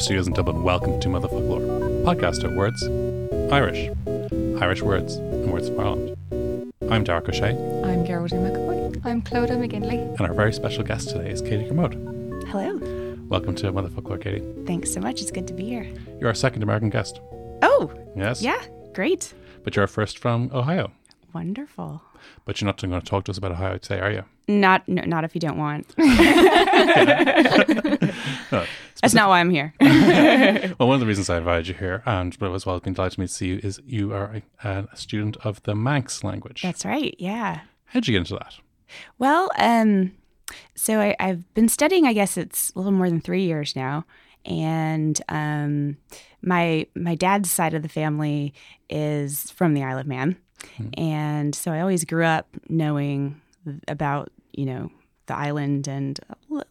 HeadStuff Studios in Dublin, welcome to Motherfoclóir, podcast of words, Irish, Irish words, and words from Ireland. I'm Darach Ó Séaghdha, I'm Gearóidín McAvoy. I'm Clodagh McGinley. and our very special guest today is Katie Kermode. Hello. Welcome to Motherfoclóir, Katie. Thanks so much. It's good to be here. You're our second American guest. Oh, Yes? yeah. Great. But you're our first from Ohio. Wonderful. But you're not going to talk to us about Ohio today, are you? Not no, not if you don't want. No. That's not why I'm here. Well, one of the reasons I invited you here, and as well as being delighted to meet you, is you are a, a student of the Manx language. That's right. Yeah. How'd you get into that? Well, um, so I, I've been studying. I guess it's a little more than three years now, and um, my my dad's side of the family is from the Isle of Man, and so I always grew up knowing about you know the island and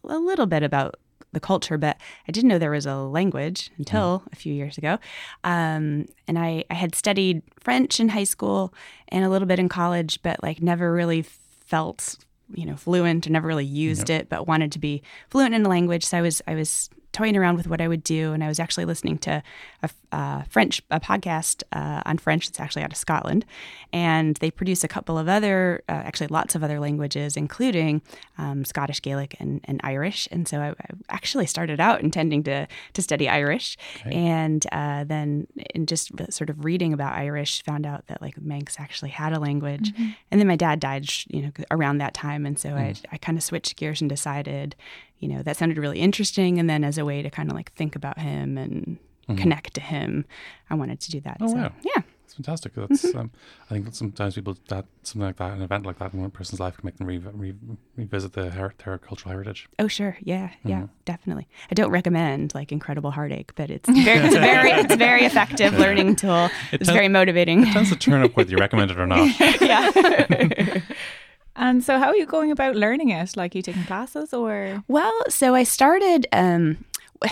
a little bit about the culture, but I didn't know there was a language until a few years ago. Um, and I, I had studied French in high school and a little bit in college, but like never really felt you know fluent or never really used it, but wanted to be fluent in the language. So I was I was toying around with what I would do, and I was actually listening to a, a French a podcast uh, on French. It's actually out of Scotland, and they produce a couple of other, uh, actually lots of other languages, including um, Scottish Gaelic and, and Irish. And so I, I actually started out intending to to study Irish, and uh, then in just sort of reading about Irish, found out that like Manx actually had a language. And then my dad died, you know, around that time, and so I I kind of switched gears and decided, you know, that sounded really interesting. And then as a way to kind of like think about him and connect to him, I wanted to do that. Oh, so, wow. Yeah. It's fantastic. That's Mm-hmm. um, I think that sometimes people that something like that, an event like that in one person's life can make them re- re- revisit the her- their cultural heritage. Oh, sure. Yeah. Yeah. Mm-hmm. Definitely. I don't recommend like incredible heartache, but it's very, it's very, it's very effective learning tool. It's tell- very motivating. It tends to turn up whether you recommend it or not. yeah. And so, how are you going about learning it? Like, are you taking classes or? Well, so I started. Um,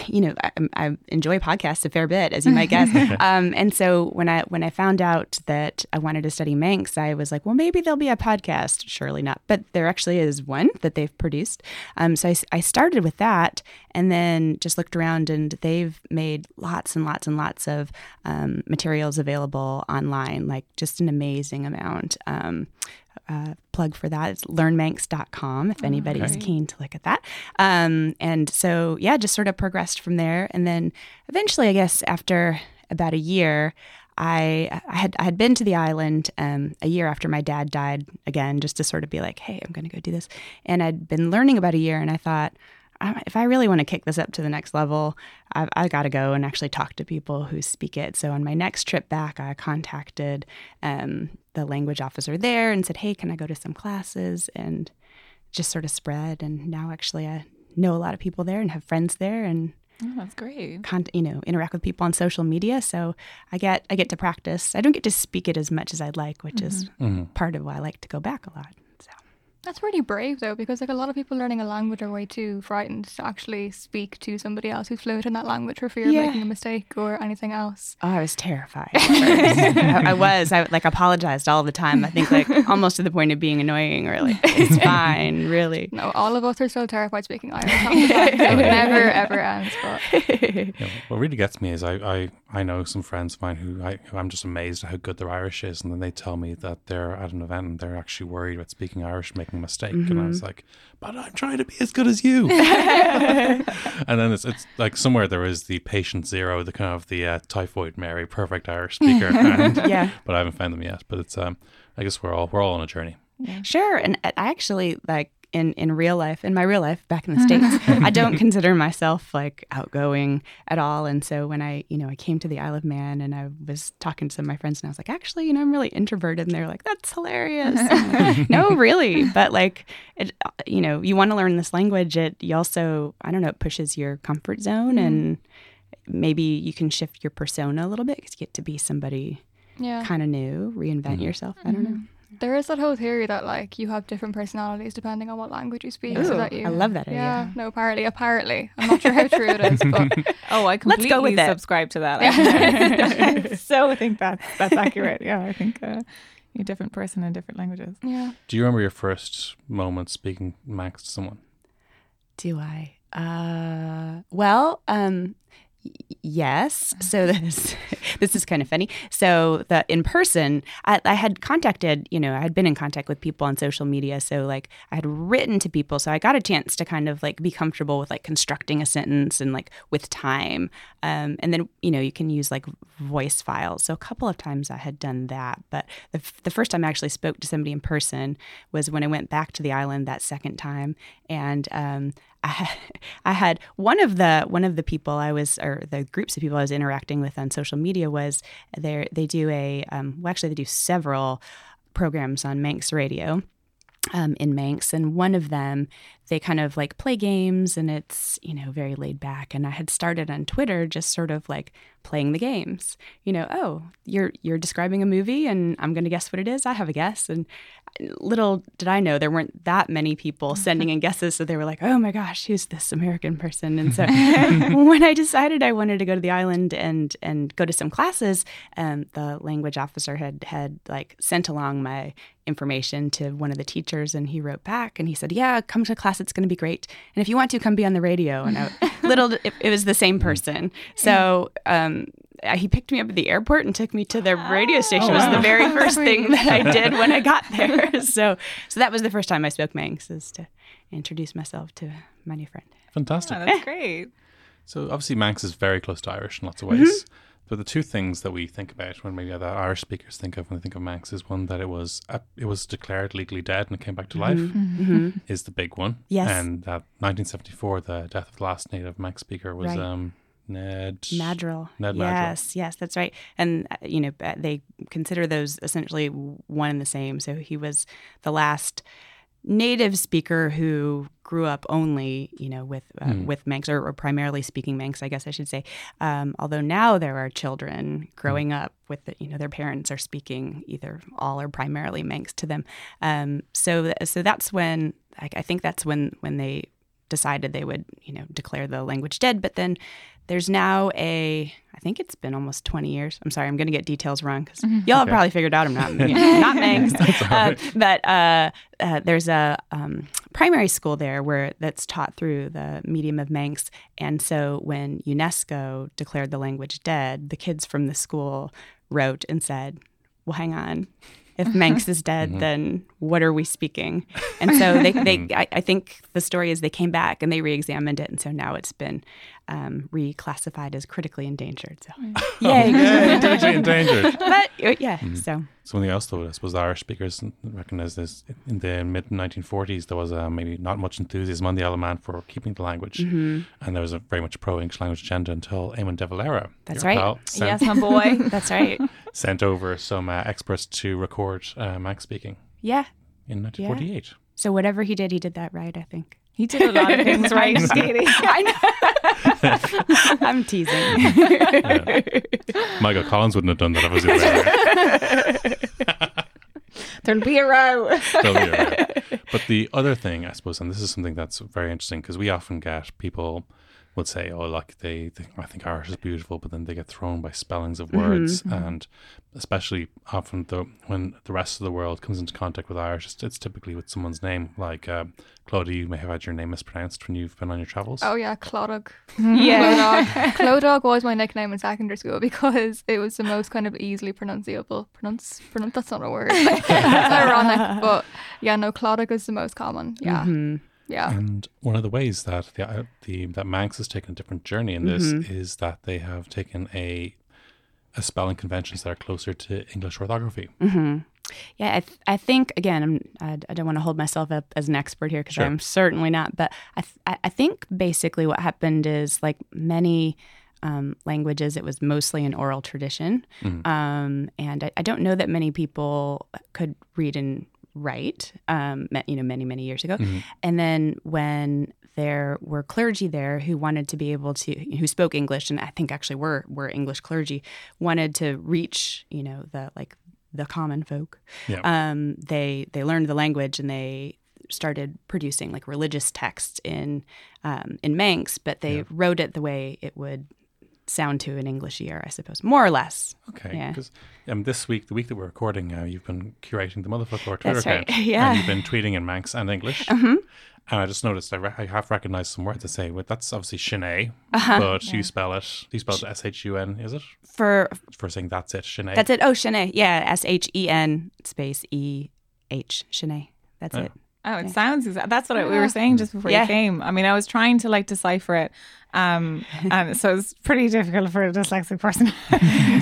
you know, I, I enjoy podcasts a fair bit, as you might guess. um, and so when I when I found out that I wanted to study Manx, I was like, well, maybe there'll be a podcast. Surely not, but there actually is one that they've produced. Um, so I started with that, and then just looked around, and they've made lots and lots and lots of um, materials available online, like just an amazing amount. Uh, plug for that. It's learnmanx.com if anybody's Okay. keen to look at that. Um, and so, yeah, just sort of progressed from there. And then eventually, I guess, after about a year, I, I had I had been to the island um, a year after my dad died again, just to sort of be like, hey, I'm going to go do this. And I'd been learning about a year, and I thought, "I- if I really want to kick this up to the next level, I've, I got to go and actually talk to people who speak it. So on my next trip back, I contacted um, the language officer there and said, hey, can I go to some classes? And just sort of spread. And now actually I know a lot of people there and have friends there and Oh, that's great. con- you know interact with people on social media. So I get I get to practice. I don't get to speak it as much as I'd like, which is part of why I like to go back a lot. So. That's really brave though, because like a lot of people learning a language are way too frightened to actually speak to somebody else who's fluent in that language for fear Yeah. of making a mistake or anything else. Oh, I was terrified. I, I was. I like apologized all the time. I think like almost to the point of being annoying or like it's fine, really. No, all of us are still terrified speaking Irish. half the time, so it never ever ends. But Yeah, what really gets me is I, I, I know some friends of mine who, I, who I'm just amazed at how good their Irish is, and then they tell me that they're at an event and they're actually worried about speaking Irish, making a mistake, and I was like, but I'm trying to be as good as you. and then it's it's like somewhere there is the patient zero, the kind of the uh, typhoid Mary, perfect Irish speaker, and, Yeah. but I haven't found them yet. But it's um, I guess we're all we're all on a journey. Sure. And I actually like in in real life, in my real life back in the states, I don't consider myself like outgoing at all. And so when I, you know, I came to the Isle of Man and I was talking to some of my friends, and I was like, actually, you know, I'm really introverted, and they're like, that's hilarious. Like, no, really, but like, it, you know, you want to learn this language. It you also, I don't know, it pushes your comfort zone mm-hmm. and. Maybe you can shift your persona a little bit because you get to be somebody yeah, kind of new, reinvent mm-hmm. yourself. I don't mm-hmm. know. There is that whole theory that like you have different personalities depending on what language you speak. Ooh, so that you, I love that idea. Yeah, no, apparently, apparently, I'm not sure how true it is, but Oh, I completely go with it. subscribe to that. I so I think that's that's accurate. Yeah, I think uh, you're a different person in different languages. yeah. Do you remember your first moment speaking Manx to someone? Do I? Uh, well, um, yes. So this this is kind of funny. So the in person, I, I, had contacted, you know, I had been in contact with people on social media. So like I had written to people, so I got a chance to kind of like be comfortable with like constructing a sentence and like with time. Um, and then you know you can use like voice files. So a couple of times I had done that, but the, the first time I actually spoke to somebody in person was when I went back to the island that second time, and um, I, had one of the one of the people I was or the groups of people I was interacting with on social media was they they do a um, well actually they do several programs on Manx Radio um, in Manx, and one of them they kind of like play games, and it's you know very laid back. And I had started on Twitter just sort of like playing the games. You know, oh, you're you're describing a movie, and I'm going to guess what it is. I have a guess, and little did I know there weren't that many people sending in guesses, so they were like, oh my gosh, who's this American person? And so when I decided I wanted to go to the island and and go to some classes, um, the language officer had had like sent along my information to one of the teachers and he wrote back and he said yeah come to class it's going to be great and if you want to come be on the radio and I, little it, it, was the same person so um, he picked me up at the airport and took me to the radio station. Oh, wow. It was the very first thing that I did when I got there. so, so that was the first time I spoke Manx, is to introduce myself to my new friend. Fantastic. Yeah, that's great. So obviously Manx is very close to Irish in lots of ways. Mm-hmm. But the two things that we think about when maybe the Irish speakers think of when they think of Manx is one that it was uh, it was declared legally dead and it came back to life mm-hmm. mm-hmm. is the big one. Yes. And that 1974, the death of the last native Manx speaker was right. um, Ned Maddrell. Ned Yes, yes, that's right. And uh, you know they consider those essentially one and the same. So he was the last native speaker who grew up only, you know, with uh, mm. with Manx or, or, primarily speaking Manx, I guess I should say. Um, although now there are children growing mm. up with, the, you know, their parents are speaking either all or primarily Manx to them. Um, so so that's when I, I think that's when when they decided they would, you know, declare the language dead. But then there's now a, I think it's been almost 20 years. I'm sorry, I'm going to get details wrong because mm-hmm. y'all okay. have probably figured out I'm not, you know, not Manx. uh, but uh, uh, there's a um, primary school there where that's taught through the medium of Manx. And so when UNESCO declared the language dead, the kids from the school wrote and said, well, hang on if Manx is dead, mm-hmm. then what are we speaking? And so they, they mm. I, I, think the story is they came back and they re-examined it, and so now it's been um, reclassified as critically endangered. So, oh, yay, yeah, critically endangered. But uh, yeah, mm-hmm. so something else though, I suppose the Irish speakers recognize this in the mid 1940s. There was uh, maybe not much enthusiasm on the Isle of Man for keeping the language, mm-hmm. and there was a very much pro English language agenda until Eamon de Valera. That's right. Pal, yes, my boy. That's right. Sent over some uh, experts to record uh, Manx speaking. Yeah. In 1948. Yeah. So whatever he did, he did that right. I think. He did a lot of things right, Katie. I know. I'm teasing. Yeah. Michael Collins wouldn't have done that if I was There'll be a row. There'll be a row. But the other thing, I suppose, and this is something that's very interesting because we often get people would say, "Oh, like they, they, I think Irish is beautiful," but then they get thrown by spellings of words, mm-hmm. and especially often the when the rest of the world comes into contact with Irish, it's, it's typically with someone's name. Like uh, Clodagh, you may have had your name mispronounced when you've been on your travels. Oh yeah, Clodog. yeah, Clodog was my nickname in secondary school because it was the most kind of easily pronounceable. Pronounce, pronounce. That's not a word. it's ironic, but yeah, no, Clodog is the most common. Yeah. Mm-hmm. Yeah. And one of the ways that the, uh, the that Manx has taken a different journey in this mm-hmm. is that they have taken a a spelling conventions that are closer to English orthography. Mm-hmm. Yeah, I, th- I think again, I'm, I, I don't want to hold myself up as an expert here because sure. I'm certainly not. But I, th- I think basically what happened is like many um, languages, it was mostly an oral tradition, mm-hmm. um, and I, I, don't know that many people could read and right, um, you know, many, many years ago. Mm-hmm. And then when there were clergy there who wanted to be able to, who spoke English, and I think actually were were English clergy, wanted to reach, you know, the like the common folk. Yeah. Um, they they learned the language and they started producing like religious texts in um, in Manx, but they yeah. wrote it the way it would sound to an English ear, I suppose, more or less. Okay, because yeah. um, this week, the week that we're recording, uh, you've been curating the Motherfoclóir Twitter That's account, right. yeah, and you've been tweeting in Manx and English. Mm-hmm. And I just noticed I, re- I have recognized some words. I say, well, that's obviously Shanae, Uh-huh. but you spell it. You spell it S H U N, is it? For For saying that's it, Shanae. that's it. Oh, Shanae. Yeah, S H E N space E H. Shanae. That's Oh. it. Oh, it sounds exactly. That's what I, we were saying just before Yeah. you came. I mean, I was trying to like decipher it, um, and so it's pretty difficult for a dyslexic person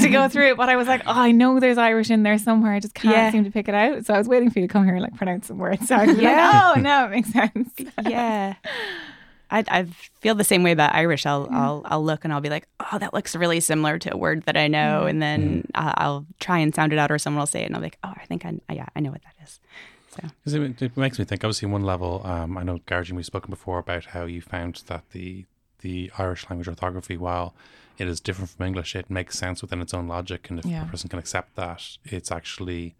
to go through it. But I was like, oh, I know there's Irish in there somewhere. I just can't Yeah. seem to pick it out. So I was waiting for you to come here and like pronounce some words. So I was Yeah. like, oh no, it makes sense. yeah. I, I feel the same way about Irish. I'll I'll I'll look and I'll be like, oh, that looks really similar to a word that I know, and then uh, I'll try and sound it out, or someone will say it, and I'll be like, oh, I think I yeah I know what that is. So 'Cause It, it makes me think. Obviously, one level, um, I know, Gearóidín, we've spoken before about how you found that the the Irish language orthography, while it is different from English, it makes sense within its own logic, and if Yeah. a person can accept that, it's actually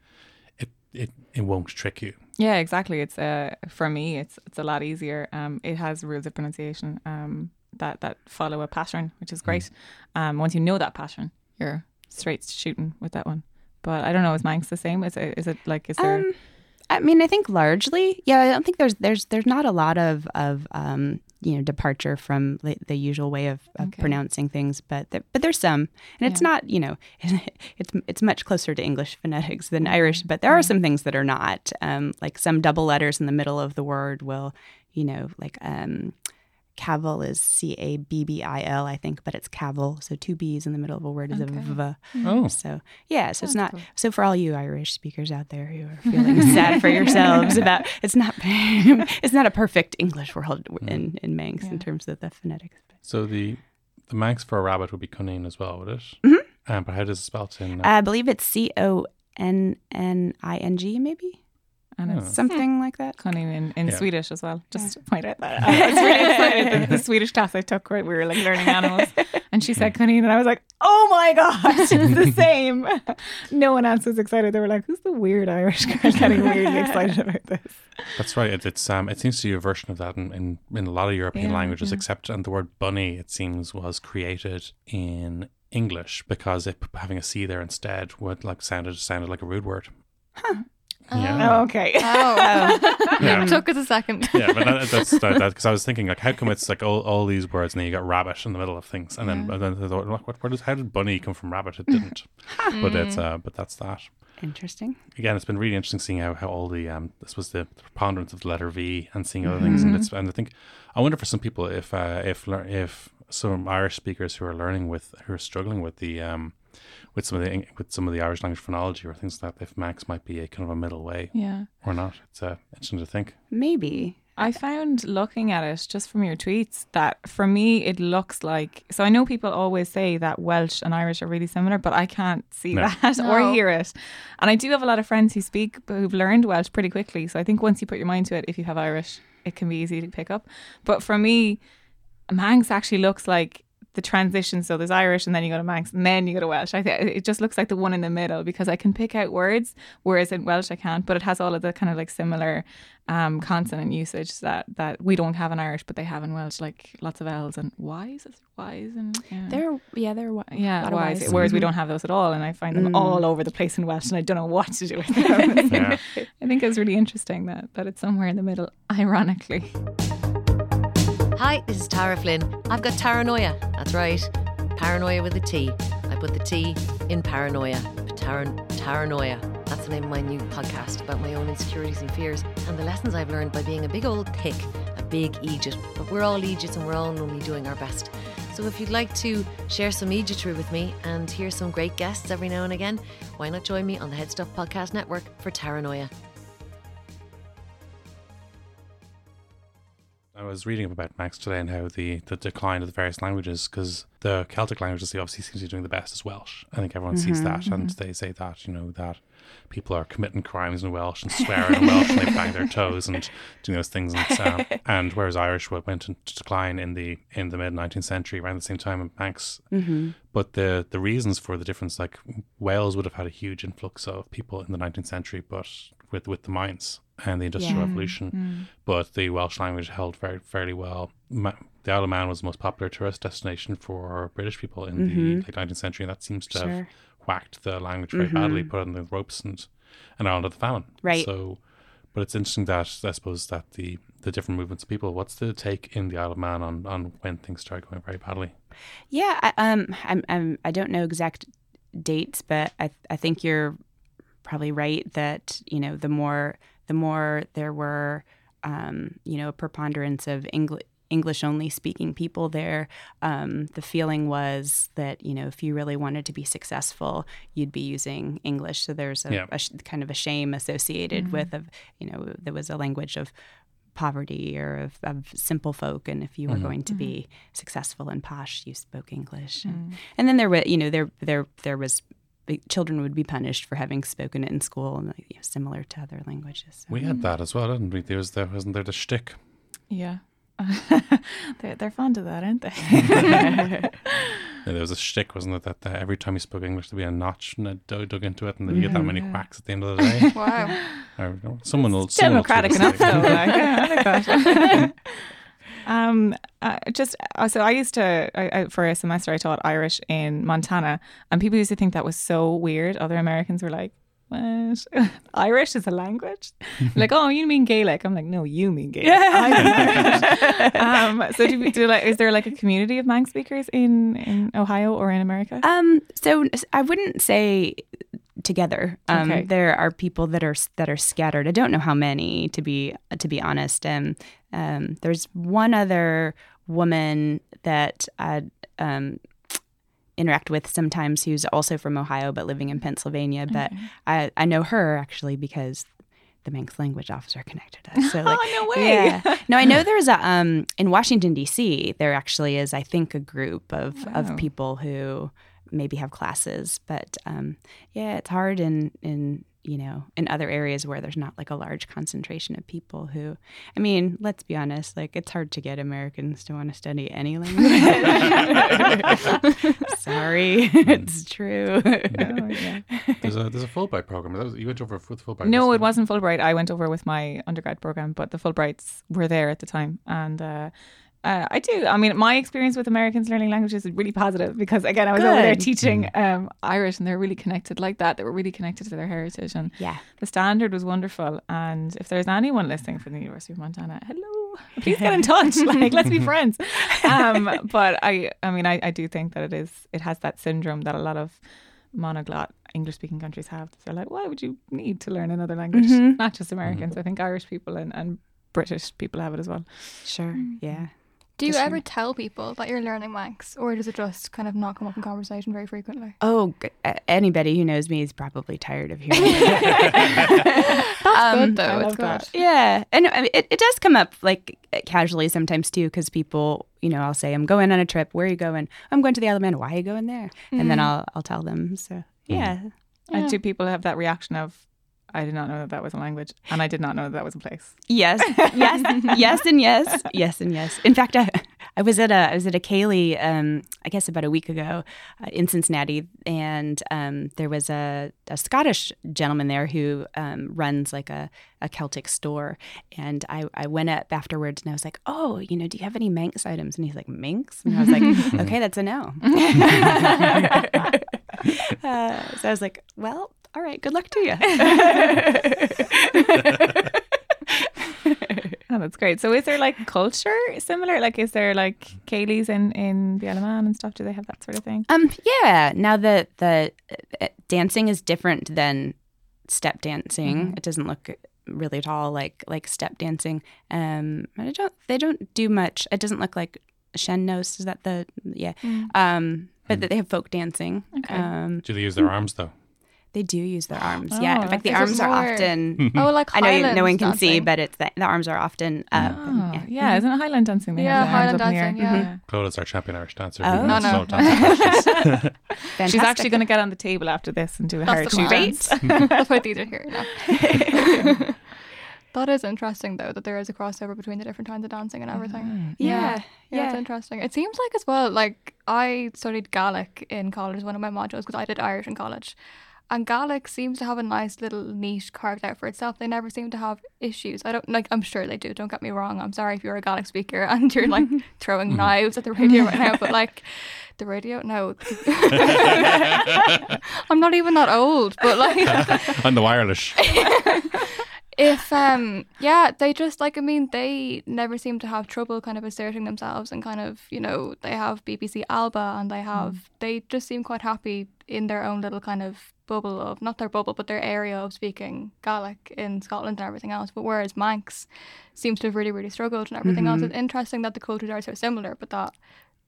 it it, it won't trick you. Yeah, exactly. It's uh for me, it's it's a lot easier. Um, it has rules of pronunciation um that that follow a pattern, which is great. Um, once you know that pattern, you're straight shooting with that one. But I don't know, is Manx the same? Is it is it like is there? Um, I mean, I think largely, yeah. I don't think there's there's there's not a lot of of um, you know departure from the, the usual way of, of Okay. pronouncing things, but there, but there's some, and it's not you know it's it's much closer to English phonetics than Irish, but there are some things that are not. Um, like some double letters in the middle of the word will, you know, like um, cavil is C A B B I L, I think, but it's cavil, so two B's in the middle of a word is Okay. a v. Oh, So yeah, so it's not. cool. So for all you Irish speakers out there who are feeling sad for yourselves about it's not it's not a perfect English world in in Manx Yeah. in terms of the phonetics. so the the Manx for a rabbit would be cunning as well, would it? Mhm. Um, but how does it spell it in? Uh, I believe it's C O N N I N G maybe and Oh. it's hmm. something hmm. like that. cunning in, in Yeah. Swedish as well. Just to point out that I was really excited. The, the Swedish class I took, where we were like learning animals, and she said hmm. cunning, and I was like, "Oh my gosh, it's the same." no one else was excited. They were like, "Who's the weird Irish girl getting weirdly excited about this?" That's right. It, it's um, it seems to be a version of that in, in, in a lot of European Yeah, languages, yeah. except and the word bunny it seems was created in English because it having a c there instead would like sounded sounded like a rude word. Yeah. Oh, okay. Oh, Yeah. took us a second. yeah, but that, that's that because I was thinking like, how come it's like all, all these words and then you got rabbit in the middle of things, and then and then I thought, what, what, where does how did bunny come from rabbit? It didn't, but it's uh, but that's that. Interesting. Again, it's been really interesting seeing how, how all the um this was the preponderance of the letter V and seeing other things, and it's and I think I wonder for some people if uh, if if some Irish speakers who are learning with who are struggling with the um with some of the with some of the Irish language phonology or things like that, if Manx might be a kind of a middle way Yeah. or not. It's uh, interesting to think. Maybe. I found looking at it just from your tweets that for me it looks like so I know people always say that Welsh and Irish are really similar, but I can't see No. that or hear it. And I do have a lot of friends who speak but who've learned Welsh pretty quickly. So I think once you put your mind to it, if you have Irish, it can be easy to pick up. But for me, Manx actually looks like the transition. So there's Irish, and then you go to Manx, and then you go to Welsh. I think it just looks like the one in the middle because I can pick out words, whereas in Welsh I can't. But it has all of the kind of like similar um, consonant usage that that we don't have in Irish, but they have in Welsh, like lots of L's and Y's, Y's, and yeah. They're yeah they're wi- yeah, lot of Y's. Ys. Whereas we Mhm. don't have those at all, and I find them Mm. all over the place in Welsh, and I don't know what to do with them. Yeah. I think it's really interesting that that it's somewhere in the middle, ironically. Hi, this is Tara Flynn. I've got paranoia. That's right. Paranoia with a T. I put the T in paranoia. Taran- paranoia. That's the name of my new podcast about my own insecurities and fears and the lessons I've learned by being a big old thick, a big Egypt. But we're all Egypts and we're all only doing our best. So if you'd like to share some Egyptry with me and hear some great guests every now and again, why not join me on the HeadStuff Podcast Network for Paranoia? I was reading about Manx today and how the, the decline of the various languages, because the Celtic languages, they obviously seem to be doing the best is Welsh. I think everyone sees that, and they say that, you know, that people are committing crimes in Welsh and swearing in Welsh and they bang their toes and doing those things. And, um, and whereas Irish went into decline in the in the mid 19th century, around the same time in Manx. Mm-hmm. But the, the reasons for the difference, like Wales would have had a huge influx of people in the 19th century, but with, with the mines and the Industrial Yeah. Revolution mm. but the Welsh language held very fairly well. Ma- the Isle of Man was the most popular tourist destination for British people in the mm-hmm. late 19th century, and that seems to have whacked the language very mm-hmm. badly, put it on the ropes and and to the famine. Right. So, but it's interesting that I suppose that the the different movements of people. What's the take in the Isle of Man on on when things started going very badly? Yeah, I, um, I'm, I'm, I don't know exact dates, but I, I think you're probably right that you know the more the more there were, um, you know, a preponderance of English. English only speaking people there. Um, the feeling was that, you know, if you really wanted to be successful, you'd be using English. So there's a, Yeah. a sh- kind of a shame associated with, of, you know, there was a language of poverty or of, of simple folk. And if you were going to be successful and posh, you spoke English. And, and then there was, you know, there, there, there was, children would be punished for having spoken it in school, and you know, similar to other languages. So- We had that as well, didn't we? There was there wasn't there the shtick. Yeah. they're, they're fond of that, aren't they? Yeah, There was a shtick, wasn't it? That, that every time you spoke English, there'd be a notch and it dug, dug into it, and then you get that many mm-hmm. quacks at the end of the day. Wow. Or, you know, someone will. someone will democratic tweet enough though. Like, yeah, I like that. Um, uh, just uh, so I used to I, I, for a semester I taught Irish in Montana, and people used to think that was so weird. Other Americans were like. What? Irish is a language? like, oh, you mean Gaelic? I'm like, no, you mean Gaelic. I mean Irish. um, so, do, do like, is there like a community of Manx speakers in in Ohio or in America? Um, so I wouldn't say together. Um, Okay. There are people that are that are scattered. I don't know how many, to be to be honest. Um, um, there's one other woman that I um, interact with sometimes who's also from Ohio but living in Pennsylvania. But I I know her actually because the Manx language officer connected us. So like, oh, no way. yeah. No, I know there's a um in Washington D.C. There actually is, I think, a group of Wow. of people who maybe have classes, but um, yeah, it's hard in in you know in other areas where there's not like a large concentration of people who. I mean, let's be honest, like it's hard to get Americans to want to study any language. Sorry, it's true. Oh, yeah. There's a there's a Fulbright program. That was, you went over with Fulbright. No, it wasn't wasn't Fulbright. I went over with my undergrad program, but the Fulbrights were there at the time, and uh, uh, I do. I mean, my experience with Americans learning languages is really positive because again, I was over there teaching um, Irish, and they're really connected like that. They were really connected to their heritage, and yeah. the standard was wonderful. And if there's anyone listening from the University of Montana, hello, please get in touch. like, let's be friends. Um, but I, I mean, I, I do think that it is. It has that syndrome that a lot of monoglot English speaking countries have. They're like, why would you need to learn another language? Mhm. Not just Americans. I think Irish people and, and British people have it as well. Sure. Yeah. Do you Just ever tell people that you're learning Manx, or does it just kind of not come up in conversation very frequently? Oh, g- a- anybody who knows me is probably tired of hearing. That's Um, good though. I It's good. that. Yeah, and I mean, it, it does come up like eh, casually sometimes too, because people, you know, I'll say I'm going on a trip. Where are you going? I'm going to the Isle of Man. Why are you going there? And then mm-hmm. I'll I'll tell them. So mm. yeah, And do people have that reaction of, I did not know that that was a language, and I did not know that that was a place. yes, yes, yes, and yes, yes, and yes. In fact, I, I was at a I was at a ceilí, um, I guess about a week ago, uh, in Cincinnati, and um, there was a, a Scottish gentleman there who um, runs like a, a Celtic store, and I, I went up afterwards and I was like, oh, you know, do you have any Manx items? And he's like, Manx, and I was like, okay, that's a no. uh, so I was like, well, all right, good luck to you. Oh, that's great. So, is there like culture similar? Like, is there like ceilís in in the Isle and stuff? Do they have that sort of thing? Um, yeah. Now the the uh, dancing is different than step dancing. It doesn't look really at all like like step dancing. Um, I don't. They don't do much. It doesn't look like sean-nós. Is that the yeah? Um, but they have folk dancing. Okay. Um, Do they use their arms though? They do use their arms. Oh, yeah. In oh, fact, the that's- arms are more- often. Oh, like I know you, no one Highlands can see, but it's the, the arms are often up. and- Oh, yeah. yeah. Mm-hmm. Isn't it Highland dancing? They Yeah, have the arms Highland up in the air. dancing, mm-hmm. yeah. Claude is our champion Irish dancer. Oh. who No, no. all. She's actually going to get on the table after this and do a That's hard the dance. That's why these are here now. that is interesting though that there is a crossover between the different kinds of dancing and everything. Mm-hmm. Yeah. Yeah, it's Yeah. interesting. It seems like as well, like I studied Gaelic in college, one of my modules, because I did Irish in college. And Gaelic seems to have a nice little niche carved out for itself. They never seem to have issues. I don't like. I'm sure they do. Don't get me wrong. I'm sorry if you're a Gaelic speaker and you're like throwing mm-hmm. knives at the radio right now. But like, the radio, no. I'm not even that old. But like, On the wireless. If um yeah they just like i mean they never seem to have trouble kind of asserting themselves and kind of you know they have bbc alba and they have Mm. they just seem quite happy in their own little kind of bubble of not their bubble but their area of speaking gaelic in scotland and everything else but whereas manx seems to have really really struggled and everything else Mhm. it's interesting that the cultures are so similar but that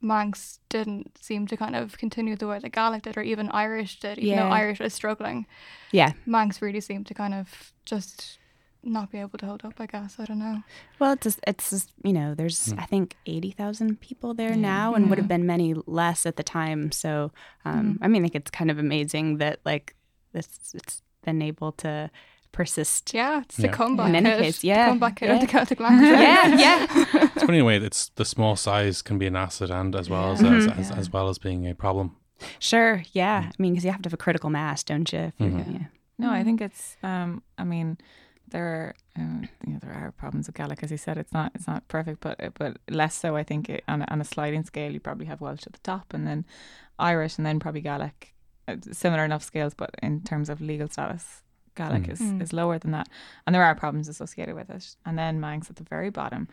manx didn't seem to kind of continue the way that gaelic did or even irish did even though Yeah. irish is struggling Yeah. Manx really seemed to kind of just not be able to hold up. I guess I don't know. Well, it's just, it's just, you know, there's Hmm. I think eighty thousand people there Yeah. now, and would have been many less at the time. So, um, I mean, I think it's kind of amazing that like this it's been able to persist. Yeah, it's Yeah. the comeback. In any kid, case, the yeah, comeback yeah. of the Celtic language. Yeah, yeah. It's funny in a way. It's the small size can be an asset and as well as Yeah. as, as, as well as being a problem. Sure, yeah. I mean, because you have to have a critical mass, don't you? If you're- Mhm. yeah. No, I think it's. Um, I mean, there are uh, you know there are problems with Gaelic, as you said. It's not it's not perfect, but but less so. I think it, on a, on a sliding scale, you probably have Welsh at the top, and then Irish, and then probably Gaelic. Uh, Similar enough scales, but in terms of legal status, Gaelic Mm. is Mm. is lower than that, and there are problems associated with it. And then Manx at the very bottom.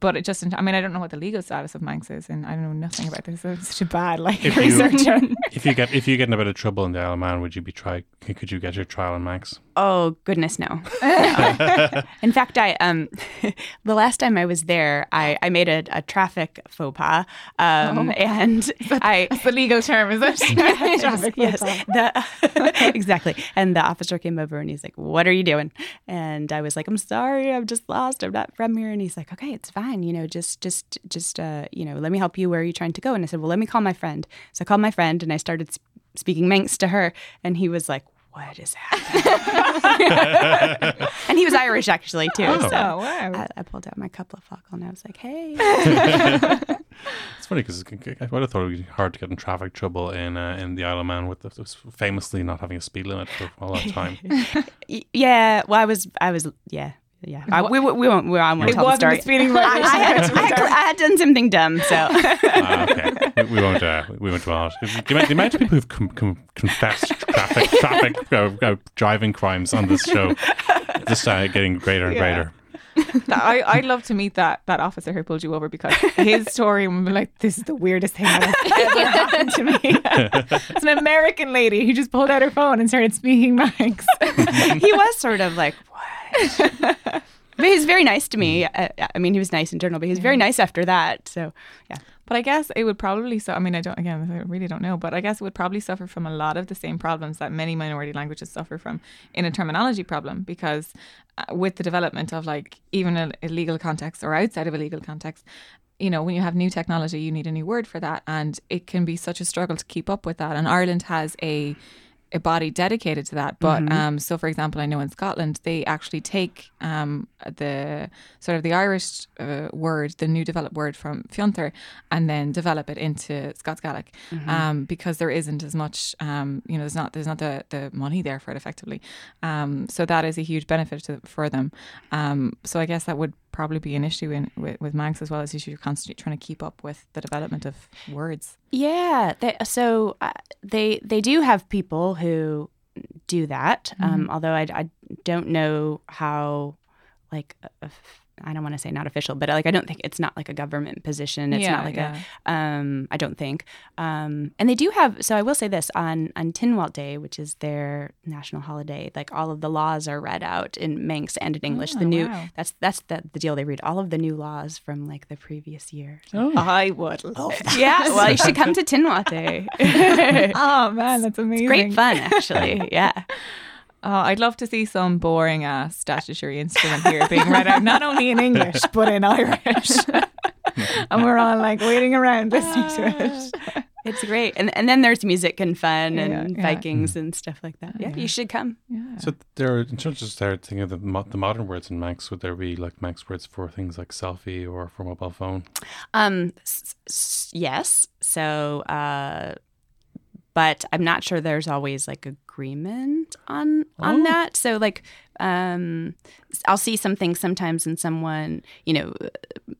But it just, I mean, I don't know what the legal status of Manx is, and I don't know nothing about this. I'm such a bad like If you- researcher. If you get if you get in a bit of trouble in the Isle of Man, would you be try? Could you get your trial in Manx? Oh goodness, no. In fact, I um, the last time I was there, I, I made a, a traffic faux pas, um, Oh. and I That's the legal term, is it? yes, Traffic yes. The, exactly. And the officer came over and he's like, "What are you doing?" And I was like, "I'm sorry, I'm just lost. I'm not from here." And he's like, "Okay, it's fine. You know, just, just, just, uh, you know, let me help you. Where are you trying to go?" And I said, "Well, let me call my friend." So I called my friend and I started sp- speaking Manx to her, and he was like. What is happening? and he was Irish actually too. Oh. So wow. I, I pulled out my couple of focal and I was like, "Hey, It's funny because I would have thought it would be hard to get in traffic trouble in uh, in the Isle of Man with the, famously not having a speed limit for a long time. Yeah." Well, I was, I was, yeah, yeah. I, we, we we won't. We, I won't it tell the story. a speeding I. I, had, I, had, I had done something dumb, so Ah, okay, we, we won't. Uh, we won't dwell on it. The amount, the amount of people who've com- com- confessed traffic traffic uh, uh, driving crimes on this show just uh, getting greater and Yeah. greater. I, I'd love to meet that that officer who pulled you over because his story would be like, this is the weirdest thing that has ever happened to me. it's an American lady who just pulled out her phone and started speaking Manx. he was sort of like, "What?" But he was very nice to me. I, I mean, he was nice in general, but he was very nice after that. So, yeah. But I guess it would probably so. I mean, I don't. Again, I really don't know. But I guess it would probably suffer from a lot of the same problems that many minority languages suffer from in a terminology problem. Because uh, with the development of like even a, a legal context or outside of a legal context, you know, when you have new technology, you need a new word for that, and it can be such a struggle to keep up with that. And Ireland has a a body dedicated to that. But um, so, for example, I know in Scotland they actually take um, the sort of the Irish uh, word, the new developed word from Fiontar, and then develop it into Scots Gaelic um, because there isn't as much, um, you know, there's not there's not the, the money there for it effectively. Um, so that is a huge benefit to, for them. Um, so I guess that would probably be an issue in with, with Manx as well as you're constantly trying to keep up with the development of words. Yeah. They, so uh, they they do have people who do that. Um, although I, I don't know how, like, uh, I don't want to say not official, but like I don't think it's not like a government position. It's Yeah, not like yeah. a. Um, I don't think. Um, and they do have. So I will say this on on Tynwald Day, which is their national holiday. Like all of the laws are read out in Manx and in English. Oh, the new wow. that's that's the, the deal. They read all of the new laws from like the previous year. I would love that. Yeah, well, you should come to Tynwald Day. Oh man, that's amazing. Great fun, actually. Yeah. Oh, I'd love to see some boring ass statutory instrument here being read out not only in English but in Irish. and we're all like waiting around listening to it. It's great. And and then there's music and fun Yeah, and yeah. Vikings and stuff like that. Yeah, Yeah. you should come. Yeah. So there, are, in terms of start thinking of the, mo- the modern words in Manx, would there be like Manx words for things like selfie or for mobile phone? Um s- s- yes. So uh but I'm not sure there's always like a agreement on on Oh. that. So like um I'll see some things sometimes and someone, you know,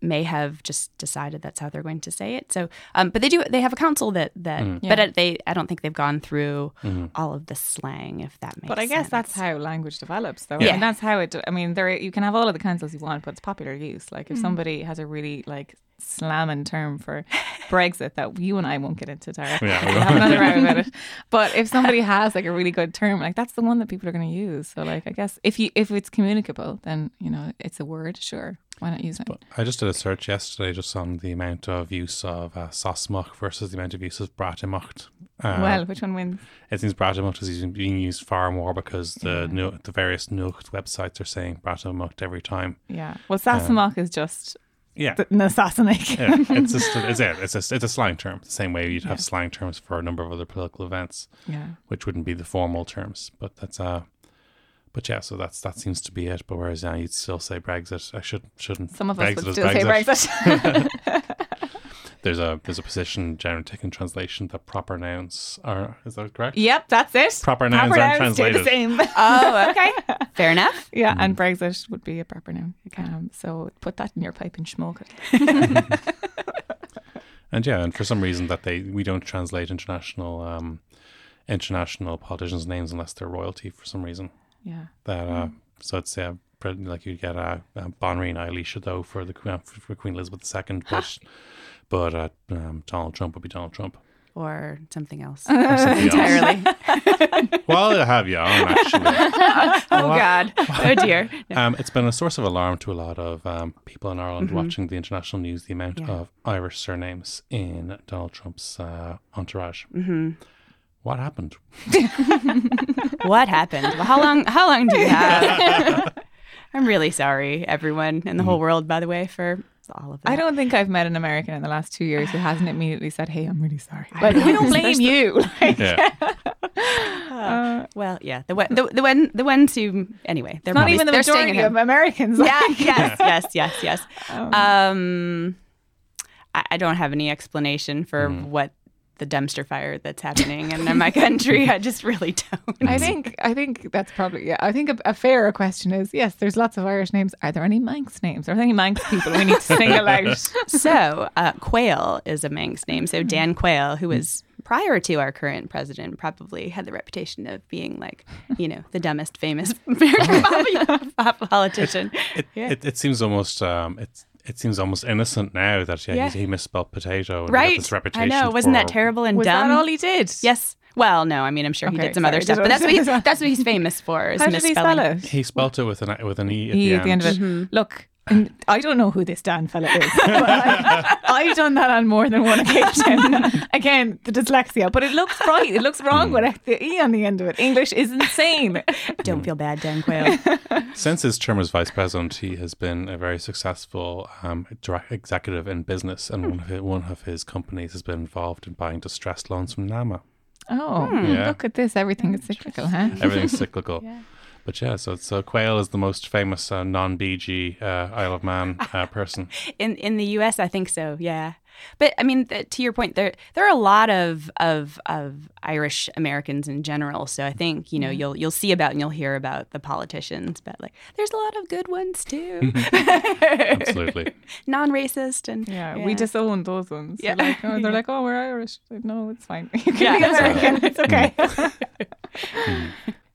may have just decided that's how they're going to say it. So um but they do they have a council that that Mm. but Yeah. uh, they I don't think they've gone through Mm-hmm. all of the slang if that makes But I guess that's how language develops, though. Yeah. And that's how it. I mean, there you can have all of the councils you want, but it's popular use. Like if Mm. somebody has a really like slamming term for Brexit that you and I won't get into, Tara. Yeah, we We'll have another row about it. But if somebody has like a really good term, like that's the one that people are going to use. So like I guess if you if it's communicable, then you know it's a word. Sure, why not use it? I just did a search yesterday just on the amount of use of uh, versus the amount of use of Breatimeacht. Uh, well, which one wins? it seems Breatimeacht is using- being used far more because the Yeah. nu- the various Nuacht websites are saying Breatimeacht every time. Yeah. Well, Sassamach is just Yeah. the Nasasanik. yeah, it's just a, it's a, it's a it's a slang term. The same way you'd have Yeah. slang terms for a number of other political events, yeah. which wouldn't be the formal terms. But that's uh, but yeah, so that's that seems to be it. But whereas yeah, you'd still say Brexit. I should shouldn't. Some of us Brexit would still say Brexit. There's a there's a position generally taken translation that proper nouns are is that correct? yep, that's it. Proper nouns aren't stay the translated. same. Oh, okay. Fair enough. yeah, Mm. and Brexit would be a proper noun. Um, so put that in your pipe and smoke it. And yeah, and for some reason that they we don't translate international um international politicians' names unless they're royalty for some reason. Yeah. That uh, so it's yeah, pre- like you'd get uh, uh Banríon Eilís though for the Queen- for Queen Elizabeth II, but but uh, um, Donald Trump would be Donald Trump. Or something else. Or something else. Entirely. Well, I have you on actually. oh God. Oh dear. Um, it's been a source of alarm to a lot of um, people in Ireland watching the international news. The amount Yeah. of Irish surnames in Donald Trump's uh, entourage. hmm What happened? What happened? Well, how long? How long do you have? I'm really sorry, everyone in the whole world. By the way, for all of that. I don't think I've met an American in the last two years who hasn't immediately said, "Hey, I'm really sorry." I Like, we don't blame you. Like, Yeah. uh, Well, yeah, the one- the the one the ones who anyway, they're not probably, even the they're staying majority at of home. Americans. Yeah, yes, yes, yes, yes. Um, Um, I, I don't have any explanation for Mm. what the dumpster fire that's happening in my country. I just really don't. I think I think that's probably yeah. I think a, a fairer question is yes. There's lots of Irish names. Are there any Manx names? Are there any Manx people we need to single out? so. Uh, Quayle is a Manx name. So Dan Quayle, who was prior to our current president, probably had the reputation of being like, you know, the dumbest famous American poli- politician. It, Yeah. it, it seems almost um, it, it seems almost innocent now that yeah, Yeah. He, he misspelled potato. And he got Right? I know. Wasn't that for- terrible and Was dumb? that all he did? Yes. Well, no. I mean, I'm sure he did some other stuff, but that's what he, that's what he's famous for. Is How did he misspelling. spell it? He spelt it with an with an e at, E the, at the end of it. Mhm. Look, and I don't know who this Dan fella is. but I, I've done that on more than one occasion. Again, the dyslexia, but it looks right. It looks wrong hmm. with the e on the end of it. English is insane. Don't feel bad, Dan Quayle. Since his term as vice president, he has been a very successful um, direct executive in business, and hmm. one of his, one of his companies has been involved in buying distressed loans from NAMA. Oh, hmm. Yeah. look at this. Everything is cyclical, huh? Everything's cyclical. But yeah, so so Quayle is the most famous uh, non-Bee Gee uh, Isle of Man uh, person. in in the U.S., I think so. Yeah, but I mean, th- to your point, there there are a lot of of of Irish Americans in general. So I think you know you'll you'll see about and you'll hear about the politicians, but like there's a lot of good ones too. Absolutely. non-racist and Yeah, we disown those ones. Yeah. Yeah. Like, oh, they're like, oh, we're Irish. Like, no, it's fine. You can Yeah, be that's right. American. It's okay.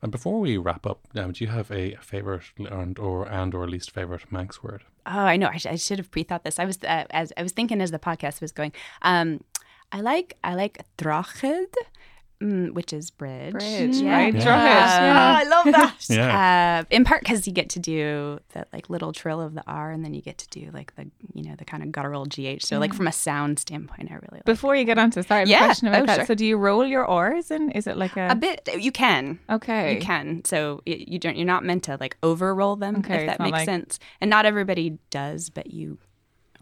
And before we wrap up, um, do you have a favorite and or and or least favorite Manx word? Oh, I know. I, sh- I should have pre-thought this. I was uh, as I was thinking as the podcast was going. Um, I like I like drachid, mm, which is bridge. Bridge, Yeah. right? Yeah. Droghid. Yeah. I love that. Yeah. Uh, in part because you get to do that like little trill of the R, and then you get to do like the you know the kind of guttural GH. So like from a sound standpoint, I really like Before you get on to sorry, Yeah. the question about Oh, that. sure. So, do you roll your R's and is it like a, a bit. You can. okay? You can. So y- you don't. You're not meant to like over roll them. Okay, if that makes like- sense. And not everybody does, but you,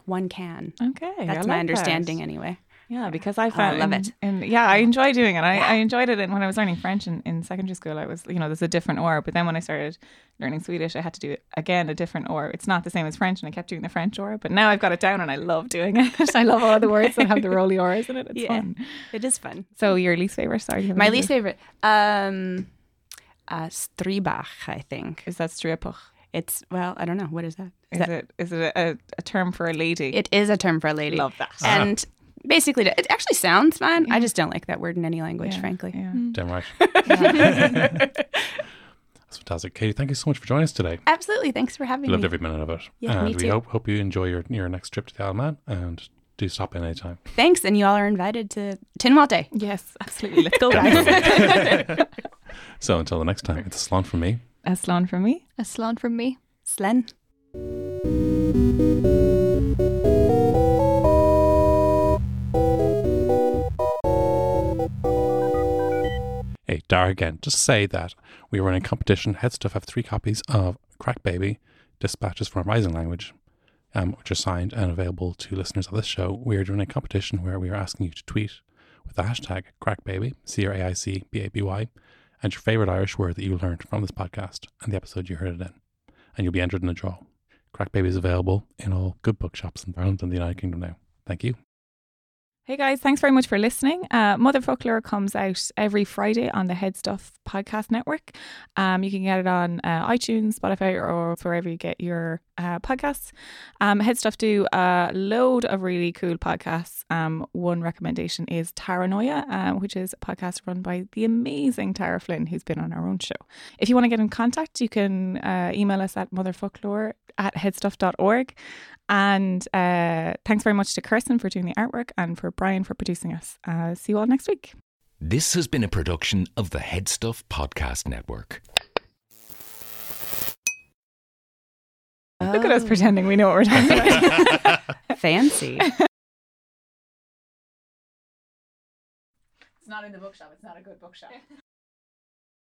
one can. Okay, I That's like my that. understanding anyway. Yeah, because I I found love in- it. And yeah, I enjoy doing it. I, I enjoyed it and when I was learning French in, in secondary school. I was, you know, there's a different or. But then when I started learning Swedish, I had to do it again a different or. It's not the same as French, and I kept doing the French or. But now I've got it down, and I love doing it. I love all the words that have the roly R's in it. It's Yeah. fun. It is fun. So your least favorite? Sorry, do you have My any- least favorite, um, uh, Stribach, I think. is that stripach. It's well, I don't know what is that. Is Is that it is it a, a term for a lady? it is a term for a lady. love that. And basically, it actually sounds fun. I just don't like that word in any language, Yeah, frankly. yeah. Mm. Damn right. That's fantastic. Katie, thank you so much for joining us today. Absolutely. Thanks for having We loved me. every minute of it. Yeah, and me we too. hope hope you enjoy your, your next trip to the Isle of Man and do stop in anytime. Thanks, and you all are invited to Tynwald Day. Yes, absolutely. Let's go, guys. So until the next time, it's a salon from me. a salon from me. A slant from me. Slen. Darach again. Just say that we are running a competition. HeadStuff have three copies of Craic Baby, Dispatches from a Rising Language, um, which are signed and available to listeners of this show. We are doing a competition where we are asking you to tweet with the hashtag CraicBaby, C R A I C B A B Y, and your favorite Irish word that you learned from this podcast and the episode you heard it in. And you'll be entered in the draw. Craic Baby is available in all good bookshops in Ireland and the United Kingdom now. Thank you. Hey guys, thanks very much for listening. Uh, Mother comes out every Friday on the HeadStuff Podcast Network. Um, you can get it on uh, iTunes, Spotify, or wherever you get your uh, podcasts. Um, HeadStuff do a load of really cool podcasts. Um, one recommendation is Taranoia, um, which is a podcast run by the amazing Tara Flynn, who's been on our own show. If you want to get in contact, you can uh, email us at motherfocloir at headstuff.org. And uh, thanks very much to Kirsten for doing the artwork and for Brian for producing us. Uh, see you all next week. This has been a production of the HeadStuff Podcast Network. Look at us pretending we know what we're talking about. Fancy. it's not in the bookshop. It's not a good bookshop.